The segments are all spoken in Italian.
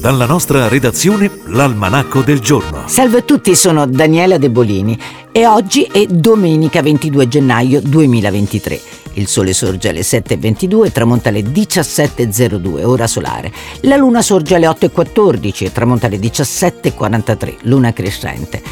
Dalla nostra redazione, l'almanacco del giorno. Salve a tutti, sono Daniela De Bolini e oggi è domenica 22 gennaio 2023. Il sole sorge alle 7.22 e tramonta alle 17.02, ora solare. La luna sorge alle 8.14 e tramonta alle 17.43, luna crescente.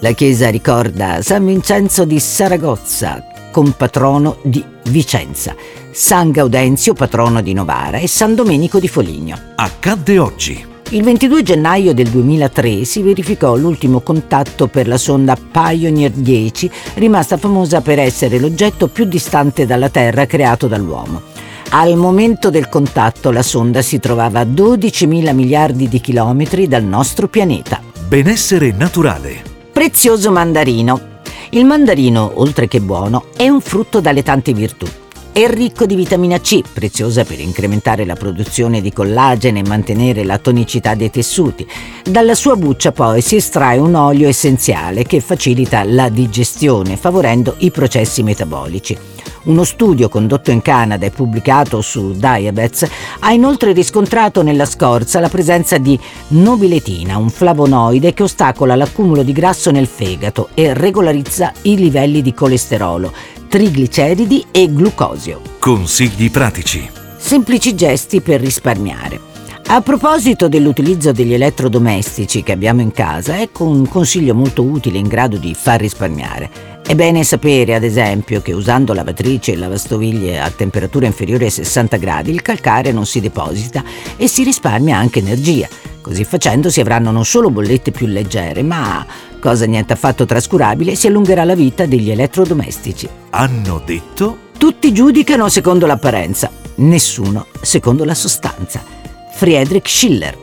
La chiesa ricorda San Vincenzo di Saragozza, compatrono di Vicenza, San Gaudenzio, patrono di Novara e San Domenico di Foligno. Accadde oggi. Il 22 gennaio del 2003 si verificò l'ultimo contatto per la sonda Pioneer 10, rimasta famosa per essere l'oggetto più distante dalla Terra creato dall'uomo. Al momento del contatto la sonda si trovava a 12.000 miliardi di chilometri dal nostro pianeta. Benessere naturale. Prezioso mandarino. Il mandarino, oltre che buono, è un frutto dalle tante virtù. È ricco di vitamina C, preziosa per incrementare la produzione di collagene e mantenere la tonicità dei tessuti. Dalla sua buccia poi si estrae un olio essenziale che facilita la digestione, favorendo i processi metabolici. Uno studio condotto in Canada e pubblicato su Diabetes ha inoltre riscontrato nella scorza la presenza di nobiletina, un flavonoide che ostacola l'accumulo di grasso nel fegato e regolarizza i livelli di colesterolo, trigliceridi e glucosio. Consigli pratici. Semplici gesti per risparmiare. A proposito dell'utilizzo degli elettrodomestici che abbiamo in casa, ecco un consiglio molto utile in grado di far risparmiare. È bene sapere, ad esempio, che usando lavatrice e lavastoviglie a temperatura inferiore ai 60 gradi il calcare non si deposita e si risparmia anche energia. Così facendo si avranno non solo bollette più leggere, ma, cosa niente affatto trascurabile, si allungherà la vita degli elettrodomestici. Hanno detto? Tutti giudicano secondo l'apparenza, nessuno secondo la sostanza. Friedrich Schiller.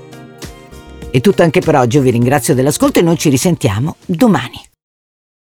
È tutto anche per oggi, vi ringrazio dell'ascolto e noi ci risentiamo domani.